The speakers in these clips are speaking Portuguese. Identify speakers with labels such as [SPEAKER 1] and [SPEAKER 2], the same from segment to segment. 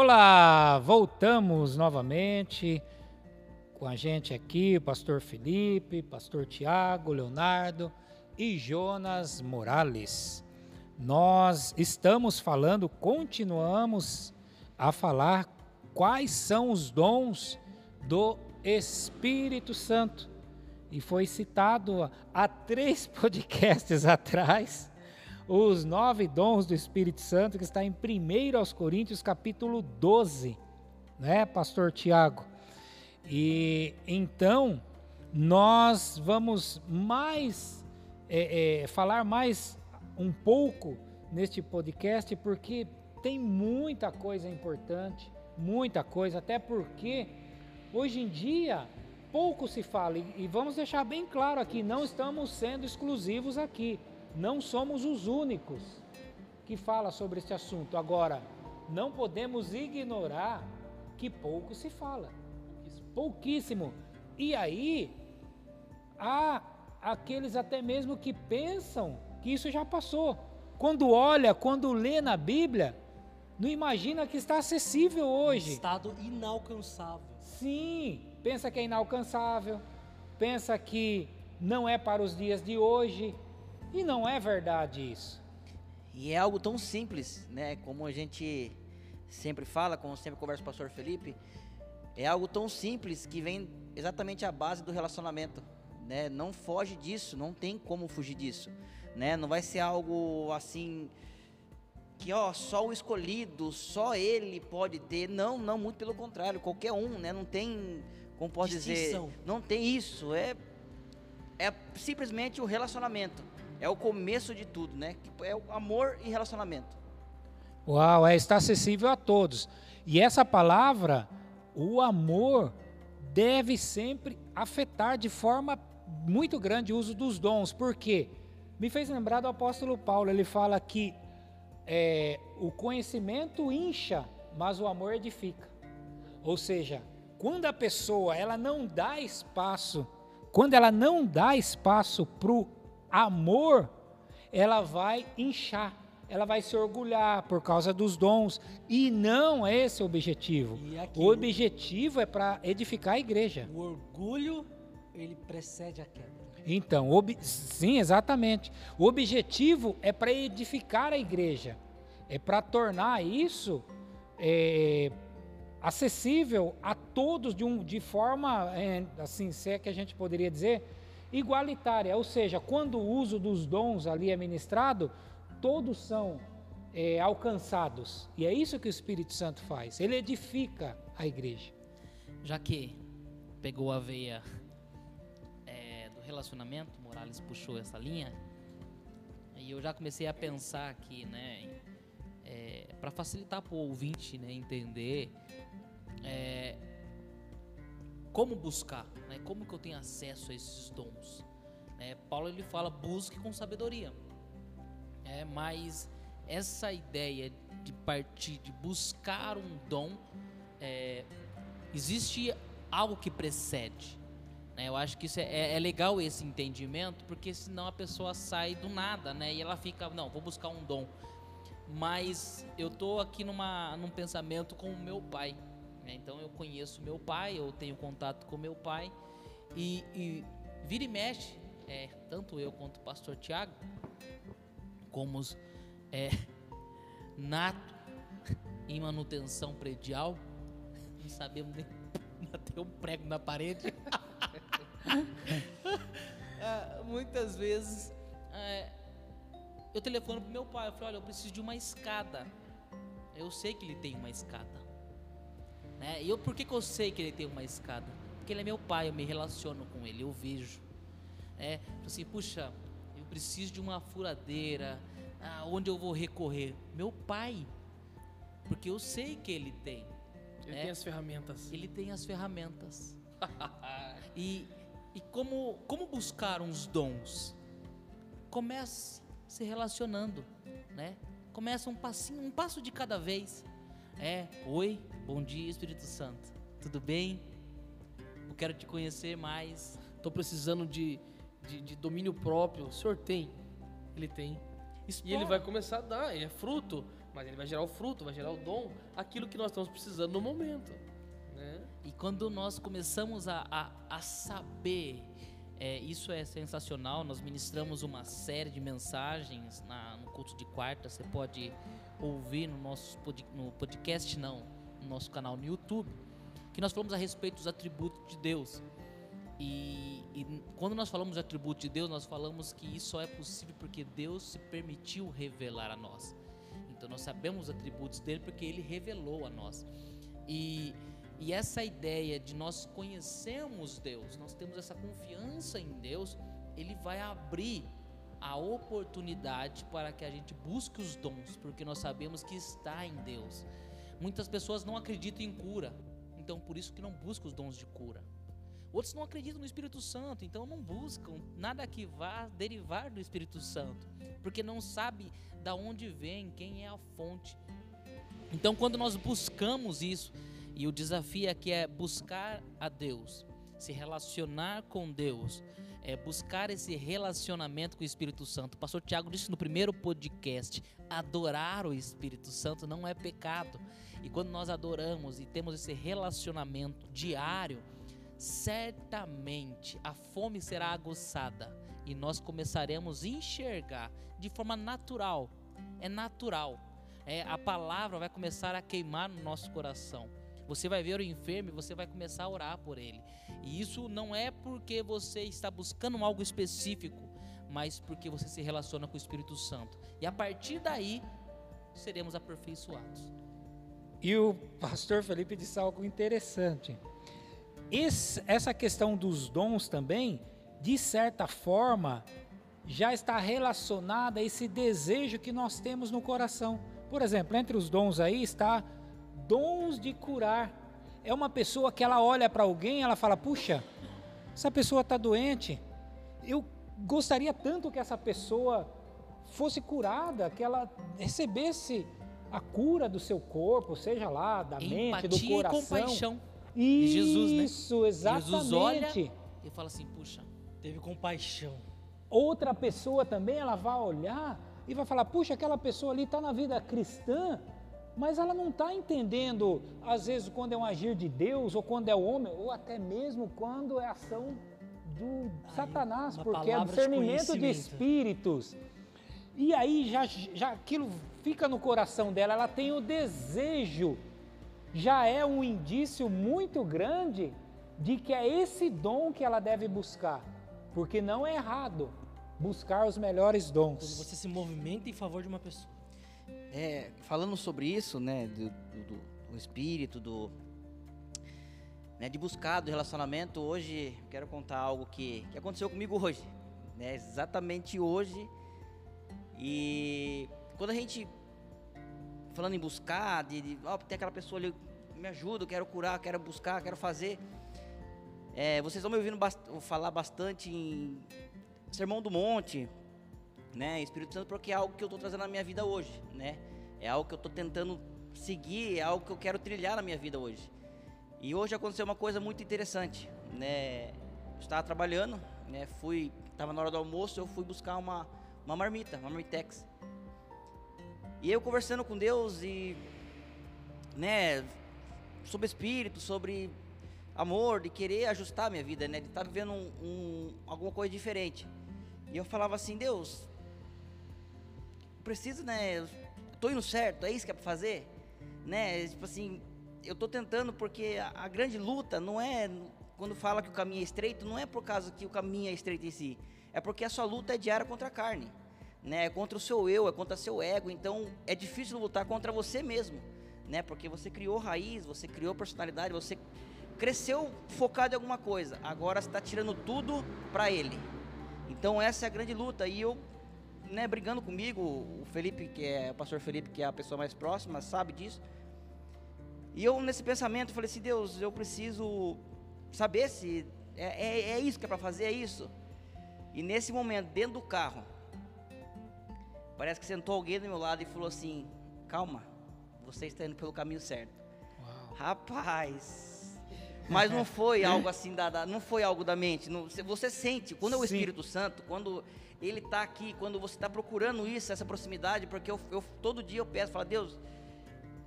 [SPEAKER 1] Olá, voltamos novamente com a gente aqui, pastor Felipe, pastor Tiago, Leonardo e Jonas Morales. Nós estamos falando, continuamos a falar quais são os dons do Espírito Santo. E foi citado há três podcasts atrás os nove dons do Espírito Santo, que está em 1 aos Coríntios, capítulo 12, né, pastor Tiago? E então nós vamos mais é, é, falar mais um pouco neste podcast, porque tem muita coisa importante, muita coisa, até porque hoje em dia pouco se fala, e, e vamos deixar bem claro aqui, não estamos sendo exclusivos aqui não somos os únicos que fala sobre esse assunto. Agora, não podemos ignorar que pouco se fala. Pouquíssimo. E aí, há aqueles até mesmo que pensam que isso já passou. Quando olha, quando lê na Bíblia, não imagina que está acessível hoje.
[SPEAKER 2] Estado inalcançável.
[SPEAKER 1] Sim, pensa que é inalcançável, pensa que não é para os dias de hoje, e não é verdade isso.
[SPEAKER 3] E é algo tão simples, né? Como a gente sempre fala, como sempre conversa com o pastor Felipe, é algo tão simples que vem exatamente à base do relacionamento, né? Não foge disso, não tem como fugir disso, né? Não vai ser algo assim que ó, só o escolhido, só ele pode ter. Não, não, muito pelo contrário, qualquer um, né? Não tem, como pode dizer, não tem isso, é é simplesmente o relacionamento é o começo de tudo, né? É o amor e relacionamento.
[SPEAKER 1] Uau, é, está acessível a todos. E essa palavra, o amor, deve sempre afetar de forma muito grande o uso dos dons. Por quê? Me fez lembrar do apóstolo Paulo. Ele fala que é, o conhecimento incha, mas o amor edifica. Ou seja, quando a pessoa ela não dá espaço, quando ela não dá espaço para o amor, ela vai inchar, ela vai se orgulhar por causa dos dons. E não é esse o objetivo. Aqui, o objetivo é para edificar a igreja.
[SPEAKER 2] O orgulho, ele precede a queda.
[SPEAKER 1] Então, sim, exatamente. O objetivo é para edificar a igreja, é para tornar isso é, acessível a todos de, um, de forma, é, assim, se é que a gente poderia dizer, igualitária, ou seja, quando o uso dos dons ali é ministrado, todos são é, alcançados. E é isso que o Espírito Santo faz. Ele edifica a igreja.
[SPEAKER 4] Já que pegou a veia é, do relacionamento, Morales puxou essa linha, e eu já comecei a pensar aqui, né, é, para facilitar para o ouvinte né, entender é, como buscar, né? como que eu tenho acesso a esses dons. Né? Paulo ele fala busque com sabedoria, é, mas essa ideia de partir, de buscar um dom, é, existe algo que precede. Né? Eu acho que isso é, é, legal esse entendimento, porque senão a pessoa sai do nada, né? E ela fica, não, vou buscar um dom. Mas eu tô aqui numa, num pensamento com o meu pai. Né? Então eu conheço meu pai, eu tenho contato com meu pai e, e vira e mexe, é, tanto eu quanto o pastor Tiago, como os, é, nato em manutenção predial, não sabemos nem bater um prego na parede. é, muitas vezes é, eu telefono pro meu pai, eu falo, olha, eu preciso de uma escada. Eu sei que ele tem uma escada. Né? E eu, por que, que eu sei que ele tem uma escada? Porque ele é meu pai, eu me relaciono com ele, eu vejo. É, assim, puxa, eu preciso de uma furadeira, ah, onde eu vou recorrer? Meu pai, porque eu sei que ele tem.
[SPEAKER 2] Ele né? tem as ferramentas.
[SPEAKER 4] Ele tem as ferramentas. e e como, como buscar uns dons? Comece se relacionando, né? Começa um passinho, um passo de cada vez. É, oi, bom dia Espírito Santo. Tudo bem? Eu quero te conhecer mais.
[SPEAKER 2] Estou precisando de, de, de, domínio próprio. O senhor tem? Ele tem. Explora. E ele vai começar a dar, é fruto. Mas ele vai gerar o fruto, vai gerar o dom, aquilo que nós estamos precisando no momento. Né?
[SPEAKER 4] E quando nós começamos a, a, a saber, é, isso é sensacional. Nós ministramos uma série de mensagens na, no culto de quarta. Você pode ouvir no nosso pod, no podcast, não, no nosso canal no YouTube, que nós falamos a respeito dos atributos de Deus. E, e, quando nós falamos de atributo de Deus, nós falamos que isso só é possível porque Deus se permitiu revelar a nós. Então nós sabemos os atributos dele porque ele revelou a nós. E, e essa ideia de nós conhecermos Deus, nós temos essa confiança em Deus, ele vai abrir a oportunidade para que a gente busque os dons, porque nós sabemos que está em Deus. Muitas pessoas não acreditam em cura, então por isso que não buscam os dons de cura. Outros não acreditam no Espírito Santo, então não buscam nada que vá derivar do Espírito Santo, porque não sabe da onde vem, quem é a fonte. Então, quando nós buscamos isso, e o desafio aqui é buscar a Deus, se relacionar com Deus, é buscar esse relacionamento com o Espírito Santo. O pastor Tiago disse no primeiro podcast: adorar o Espírito Santo não é pecado. E quando nós adoramos e temos esse relacionamento diário, certamente a fome será aguçada e nós começaremos a enxergar de forma natural. É natural. É, a palavra vai começar a queimar no nosso coração. Você vai ver o enfermo e você vai começar a orar por ele. E isso não é porque você está buscando algo específico, mas porque você se relaciona com o Espírito Santo. E a partir daí, seremos aperfeiçoados.
[SPEAKER 1] E o pastor Felipe disse algo interessante. Esse, essa questão dos dons também, de certa forma, já está relacionada a esse desejo que nós temos no coração. Por exemplo, entre os dons aí está dons de curar. É uma pessoa que ela olha para alguém, ela fala: puxa, essa pessoa está doente. Eu gostaria tanto que essa pessoa fosse curada, que ela recebesse a cura do seu corpo, seja lá da Empatia mente, do coração.
[SPEAKER 4] E compaixão.
[SPEAKER 1] Isso,
[SPEAKER 4] Jesus, né?
[SPEAKER 1] Isso, exatamente.
[SPEAKER 4] Jesus olha e fala assim: puxa,
[SPEAKER 2] teve compaixão.
[SPEAKER 1] Outra pessoa também, ela vai olhar e vai falar: puxa, aquela pessoa ali está na vida cristã, mas ela não está entendendo, às vezes, quando é um agir de Deus, ou quando é o homem, ou até mesmo quando é ação do Aí, Satanás, porque é discernimento de, de espíritos. E aí já, já aquilo fica no coração dela, ela tem o desejo já é um indício muito grande de que é esse dom que ela deve buscar, porque não é errado buscar os melhores dons.
[SPEAKER 2] Quando você se movimenta em favor de uma pessoa.
[SPEAKER 3] É, falando sobre isso, né, do, do, do espírito, do, né, de buscar do relacionamento, hoje quero contar algo que, que aconteceu comigo hoje, né, exatamente hoje. E quando a gente falando em buscar, de, de oh, tem aquela pessoa ali, me ajuda, quero curar, quero buscar, quero fazer. É, vocês estão me ouvindo bast falar bastante em Sermão do Monte, né, Espírito Santo, porque é algo que eu estou trazendo na minha vida hoje, né? É algo que eu estou tentando seguir, é algo que eu quero trilhar na minha vida hoje. E hoje aconteceu uma coisa muito interessante, né? Eu estava trabalhando, né? Fui, estava na hora do almoço, eu fui buscar uma, uma marmita, uma marmitex. E eu conversando com Deus e, né, sobre espírito, sobre amor, de querer ajustar a minha vida, né, de estar tá vivendo um, um, alguma coisa diferente. E eu falava assim, Deus, preciso, né, estou indo certo, é isso que é para fazer, né, tipo assim, eu estou tentando porque a, a grande luta não é quando fala que o caminho é estreito, não é por causa que o caminho é estreito em si, é porque a sua luta é diária contra a carne né? É contra o seu eu, é contra o seu ego. Então é difícil lutar contra você mesmo, né? Porque você criou raiz, você criou personalidade, você cresceu focado em alguma coisa. Agora está tirando tudo para ele. Então essa é a grande luta. E eu, né, brigando comigo, o Felipe, que é o pastor Felipe, que é a pessoa mais próxima, sabe disso. E eu nesse pensamento falei assim, Deus, eu preciso saber se é, é, é isso que é para fazer, é isso. E nesse momento, dentro do carro, Parece que sentou alguém do meu lado e falou assim: Calma, você está indo pelo caminho certo. Uau. Rapaz, Mas não foi algo assim, da, da- não foi algo da mente. não- você- sente, quando é o
[SPEAKER 1] Sim.
[SPEAKER 3] Espírito Santo, quando ele está aqui, quando você está procurando isso, essa proximidade, porque eu, eu- todo dia eu peço, falo, Deus,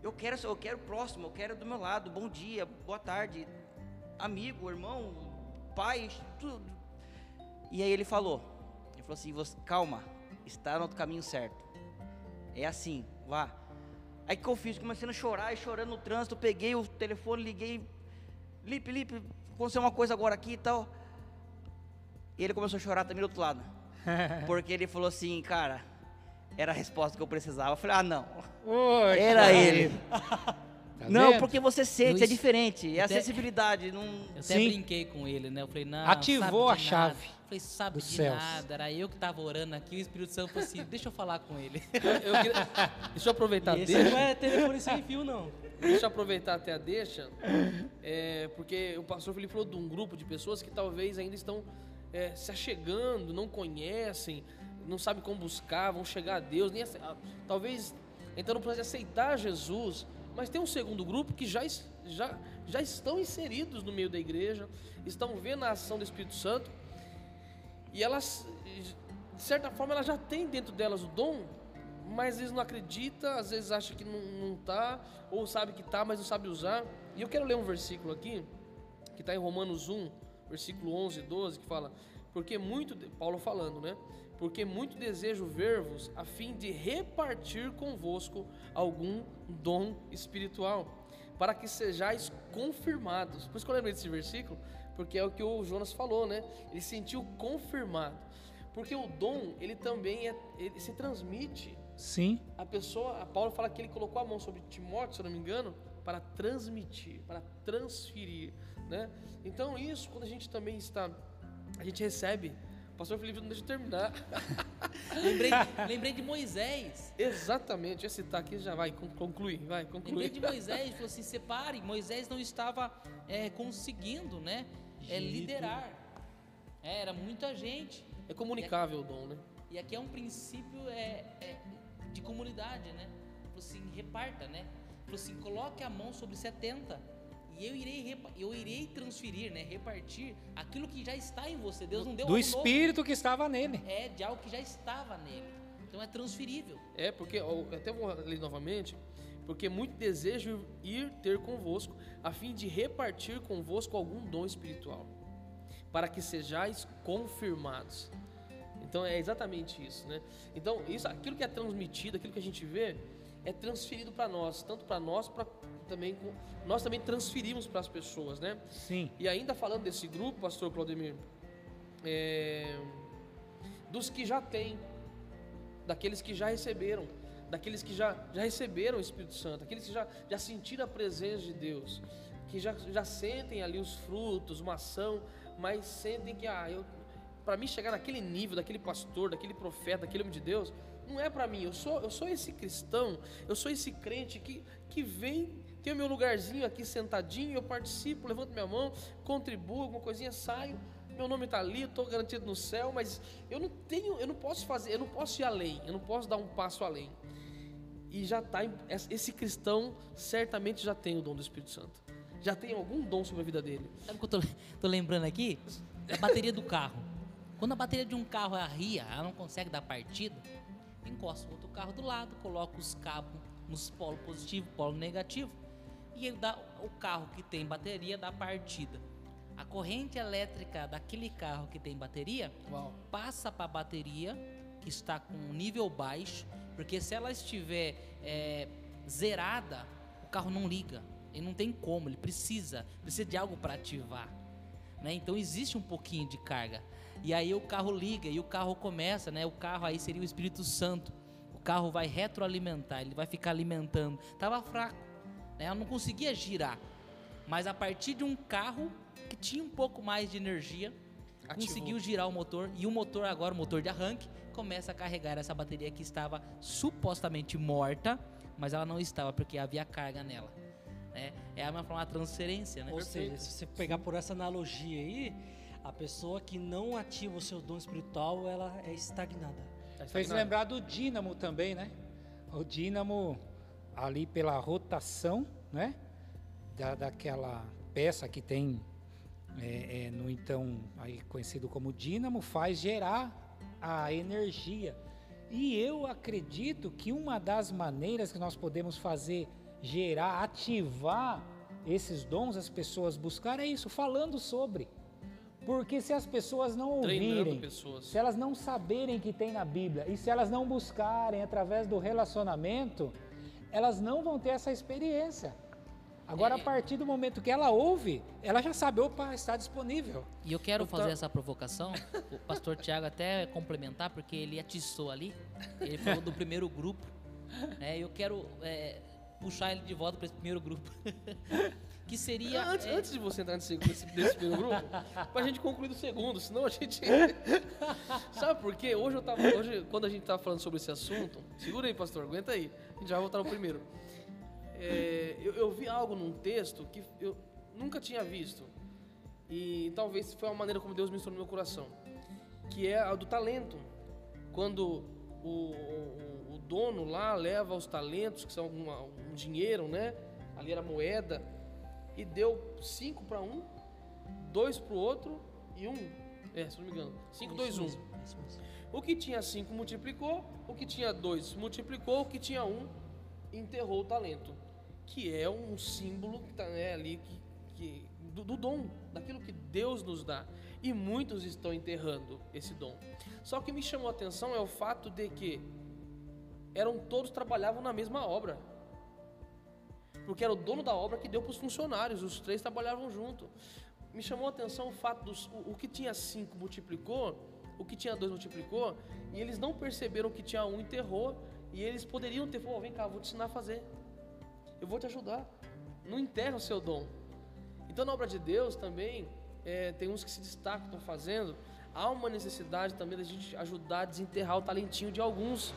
[SPEAKER 3] eu quero, eu quero próximo, eu quero do meu lado, bom dia, boa tarde, amigo, irmão, pai, tudo. E aí ele falou, ele falou assim, você, calma, está no caminho certo. É assim, vá. Aí que eu fiz? Comecei a chorar e chorando no trânsito, peguei o telefone, liguei, Lipe, Lipe, aconteceu uma coisa agora aqui e tal. E ele começou a chorar também do outro lado. Porque ele falou assim, cara, era a resposta que eu precisava. Eu falei, ah não, era ele.
[SPEAKER 1] Tá
[SPEAKER 3] não,
[SPEAKER 1] vendo?
[SPEAKER 3] porque você sente,
[SPEAKER 4] Eu
[SPEAKER 3] é diferente, é a
[SPEAKER 4] até-
[SPEAKER 3] sensibilidade. Não...
[SPEAKER 4] Eu até
[SPEAKER 1] Sim.
[SPEAKER 4] brinquei com ele, né? Eu falei, não,
[SPEAKER 1] Ativou
[SPEAKER 4] sabe
[SPEAKER 1] a
[SPEAKER 4] de
[SPEAKER 1] chave
[SPEAKER 4] Nada. Eu falei, sabe de
[SPEAKER 1] céus.
[SPEAKER 4] nada. Era eu que tava orando aqui, o Espírito Santo falou assim, deixa eu falar com ele.
[SPEAKER 2] Eu queria- deixa eu aproveitar
[SPEAKER 5] E esse
[SPEAKER 2] deixa,
[SPEAKER 5] não é telefone sem fio, não.
[SPEAKER 2] deixa eu aproveitar até a deixa, é, porque o pastor Felipe falou de um grupo de pessoas que talvez ainda estão é, se achegando, não conhecem, não sabem como buscar, vão chegar a Deus, nem ah, talvez entrando no processo de aceitar Jesus, mas tem um segundo grupo que já, já, já estão inseridos no meio da igreja, estão vendo a ação do Espírito Santo e elas, de certa forma, elas já têm dentro delas o dom, mas às vezes não acredita, às vezes acha que não, não tá, ou sabe que tá, mas não sabe usar. E eu quero ler um versículo aqui, que está em Romanos 1, versículo 11 e 12, que fala: Porque muito, Paulo falando, né? Porque muito desejo ver-vos a fim de repartir convosco algum dom espiritual, para que sejais confirmados. Por isso que eu lembrei desse versículo, porque é o que o Jonas falou, né? Ele se sentiu confirmado. Porque o dom, ele também é, ele se transmite.
[SPEAKER 1] Sim,
[SPEAKER 2] A pessoa, a Paulo fala que ele colocou a mão sobre Timóteo, se eu não me engano, para transmitir, para transferir, né? Então isso, quando a gente também está, a gente recebe. Pastor Felipe não deixa eu terminar.
[SPEAKER 4] lembrei, lembrei de Moisés.
[SPEAKER 2] Exatamente, ia citar aqui, já vai con- concluir, vai concluir.
[SPEAKER 4] Lembrei de Moisés, falou assim, separe. Moisés não estava é, conseguindo, né? É, liderar. É, era muita gente.
[SPEAKER 2] É comunicável o dom, né?
[SPEAKER 4] E aqui é um princípio é, é, de comunidade, né? Falou assim, reparta, né? Falou assim, coloque a mão sobre 70 e eu irei, eu irei transferir, né? Repartir aquilo que já está em você. Deus não deu
[SPEAKER 1] do
[SPEAKER 4] algo novo.
[SPEAKER 1] espírito que estava nele.
[SPEAKER 4] É, de algo que já estava nele. Então é transferível.
[SPEAKER 2] É, porque, até vou ler novamente, porque muito desejo ir ter convosco, a fim de repartir convosco algum dom espiritual, para que sejais confirmados. Então é exatamente isso, né? Então, isso, aquilo que é transmitido, aquilo que a gente vê, é transferido para nós, tanto para nós, para também nós também transferimos para as pessoas, né?
[SPEAKER 1] Sim,
[SPEAKER 2] E ainda falando desse grupo, pastor Claudemir, é, dos que já têm, daqueles que já receberam, daqueles que já, já receberam o Espírito Santo, aqueles que já, já sentiram a presença de Deus, que já, já sentem ali os frutos, uma ação, mas sentem que, ah, eu, para mim chegar naquele nível, daquele pastor, daquele profeta, daquele homem de Deus, não é para mim, eu sou, eu sou esse cristão, eu sou esse crente que, que vem, tem o meu lugarzinho aqui sentadinho, eu participo, levanto minha mão, contribuo, alguma coisinha, saio, meu nome está ali, estou garantido no céu, mas eu não tenho, eu não posso fazer, eu não posso ir além, eu não posso dar um passo além. E já está, esse cristão certamente já tem o dom do Espírito Santo, já tem algum dom sobre a vida dele.
[SPEAKER 4] Sabe o que eu tô lembrando aqui? A bateria do carro. Quando a bateria de um carro arria, ela não consegue dar partida, encosta o outro carro do lado, coloca os cabos nos polo positivo, polo negativo, e ele dá, o carro que tem bateria dá partida. A corrente elétrica daquele carro que tem bateria
[SPEAKER 2] Uau.
[SPEAKER 4] passa para a bateria que está com um nível baixo, porque se ela estiver é, zerada, o carro não liga. Ele não tem como, ele precisa, precisa de algo para ativar. Né? Então existe um pouquinho de carga. E aí o carro liga e o carro começa, né? O carro aí seria o Espírito Santo. O carro vai retroalimentar, ele vai ficar alimentando. Tava fraco, né? Ela não conseguia girar. Mas a partir de um carro que tinha um pouco mais de energia,
[SPEAKER 2] Ativou.
[SPEAKER 4] conseguiu girar o motor e o motor agora, o motor de arranque, começa a carregar essa bateria que estava supostamente morta, mas ela não estava porque havia carga nela. Né? É a mesma forma de transferência, né?
[SPEAKER 5] Ou seja, se você pegar por essa analogia aí, a pessoa que não ativa o seu dom espiritual, ela é estagnada.
[SPEAKER 1] Fez lembrar do dínamo também, né? O dínamo ali pela rotação, né? Da, daquela peça que tem é, é, no então aí conhecido como dínamo faz gerar a energia. E eu acredito que uma das maneiras que nós podemos fazer gerar, ativar esses dons, as pessoas buscar é isso, falando sobre. Porque se as pessoas não ouvirem,
[SPEAKER 2] pessoas.
[SPEAKER 1] se elas não saberem que tem na Bíblia e se elas não buscarem através do relacionamento, elas não vão ter essa experiência. Agora, a
[SPEAKER 4] É.
[SPEAKER 1] partir do momento que ela ouve, ela já sabe, opa, está disponível.
[SPEAKER 4] E eu quero
[SPEAKER 2] Então-
[SPEAKER 4] fazer essa provocação, o pastor Tiago até complementar, porque ele atiçou ali, ele falou do primeiro grupo, né? Eu quero é, puxar ele de volta para esse primeiro grupo, que seria...
[SPEAKER 2] Antes,
[SPEAKER 4] é,
[SPEAKER 2] antes de você entrar nesse, nesse, nesse primeiro grupo, pra gente concluir do segundo, senão a gente. Sabe por quê? Hoje eu tava. Hoje, quando a gente tava falando sobre esse assunto, segura aí, pastor, aguenta aí. A gente já vai voltar no primeiro. É, eu, eu vi algo num texto que eu nunca tinha visto. E talvez foi a maneira como Deus ministrou no meu coração. Que é a do talento. Quando o, o, o dono lá leva os talentos, que são uma- um dinheiro, né? Ali era moeda e deu cinco para um, dois para o outro e um. É, se não me engano. Cinco, dois, um.
[SPEAKER 5] Isso mesmo.
[SPEAKER 2] O que tinha cinco multiplicou, o que tinha dois multiplicou, o que tinha um enterrou o talento. Que é um símbolo que tá né, ali que, que- do, do dom, daquilo que Deus nos dá. E muitos estão enterrando esse dom. Só que me chamou a atenção é o fato de que eram todos trabalhavam na mesma obra. Porque era o dono da obra que deu para os funcionários, os três trabalhavam junto. Me chamou a atenção o fato dos o, o que tinha cinco multiplicou, o que tinha dois multiplicou, e eles não perceberam que tinha um enterrou, e eles poderiam ter falado, "Ó, vem cá, vou te ensinar a fazer. Eu vou te ajudar. Não enterra o seu dom. Então na obra de Deus também é, tem uns que se destacam, estão fazendo. Há uma necessidade também da gente ajudar a desenterrar o talentinho de alguns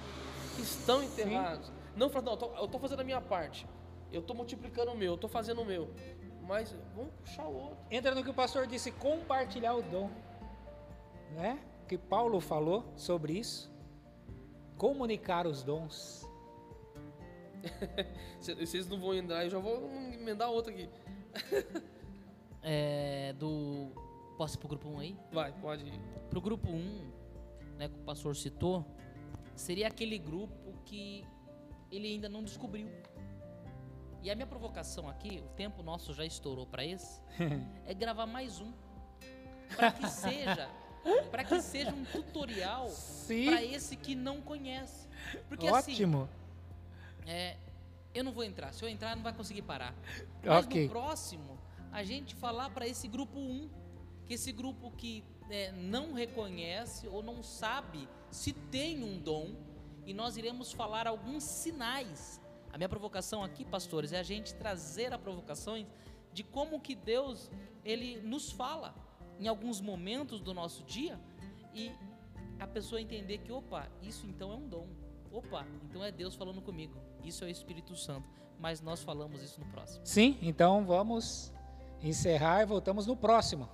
[SPEAKER 2] que estão enterrados. Não falar, não, eu tô fazendo a minha parte. Eu tô multiplicando o meu, eu tô fazendo o meu. Mas vamos puxar o outro.
[SPEAKER 1] Entra no que o pastor disse, compartilhar o dom. Né? Que Paulo falou sobre isso. Comunicar os dons.
[SPEAKER 2] Se vocês não vão entrar, eu já vou emendar outro aqui.
[SPEAKER 4] é, do... Posso ir pro grupo 1 aí?
[SPEAKER 2] Vai, pode ir.
[SPEAKER 4] Pro grupo 1, né, que o pastor citou, seria aquele grupo que ele ainda não descobriu. E a minha provocação aqui, o tempo nosso já estourou para esse, é gravar mais um. Para que seja, para que seja um tutorial para esse que não conhece. Porque assim,
[SPEAKER 1] Ótimo.
[SPEAKER 4] é, eu não vou entrar. Se eu entrar, não vai conseguir parar. Mas
[SPEAKER 1] Ok.
[SPEAKER 4] no próximo, a gente falar para esse grupo 1, que esse grupo que é, não reconhece ou não sabe se tem um dom, e nós iremos falar alguns sinais. A minha provocação aqui, pastores, é a gente trazer a provocações de como que Deus ele nos fala em alguns momentos do nosso dia e a pessoa entender que opa, isso então é um dom. Opa, então é Deus falando comigo. Isso é o Espírito Santo. Mas nós falamos isso no próximo.
[SPEAKER 1] Sim, então vamos encerrar e voltamos no próximo.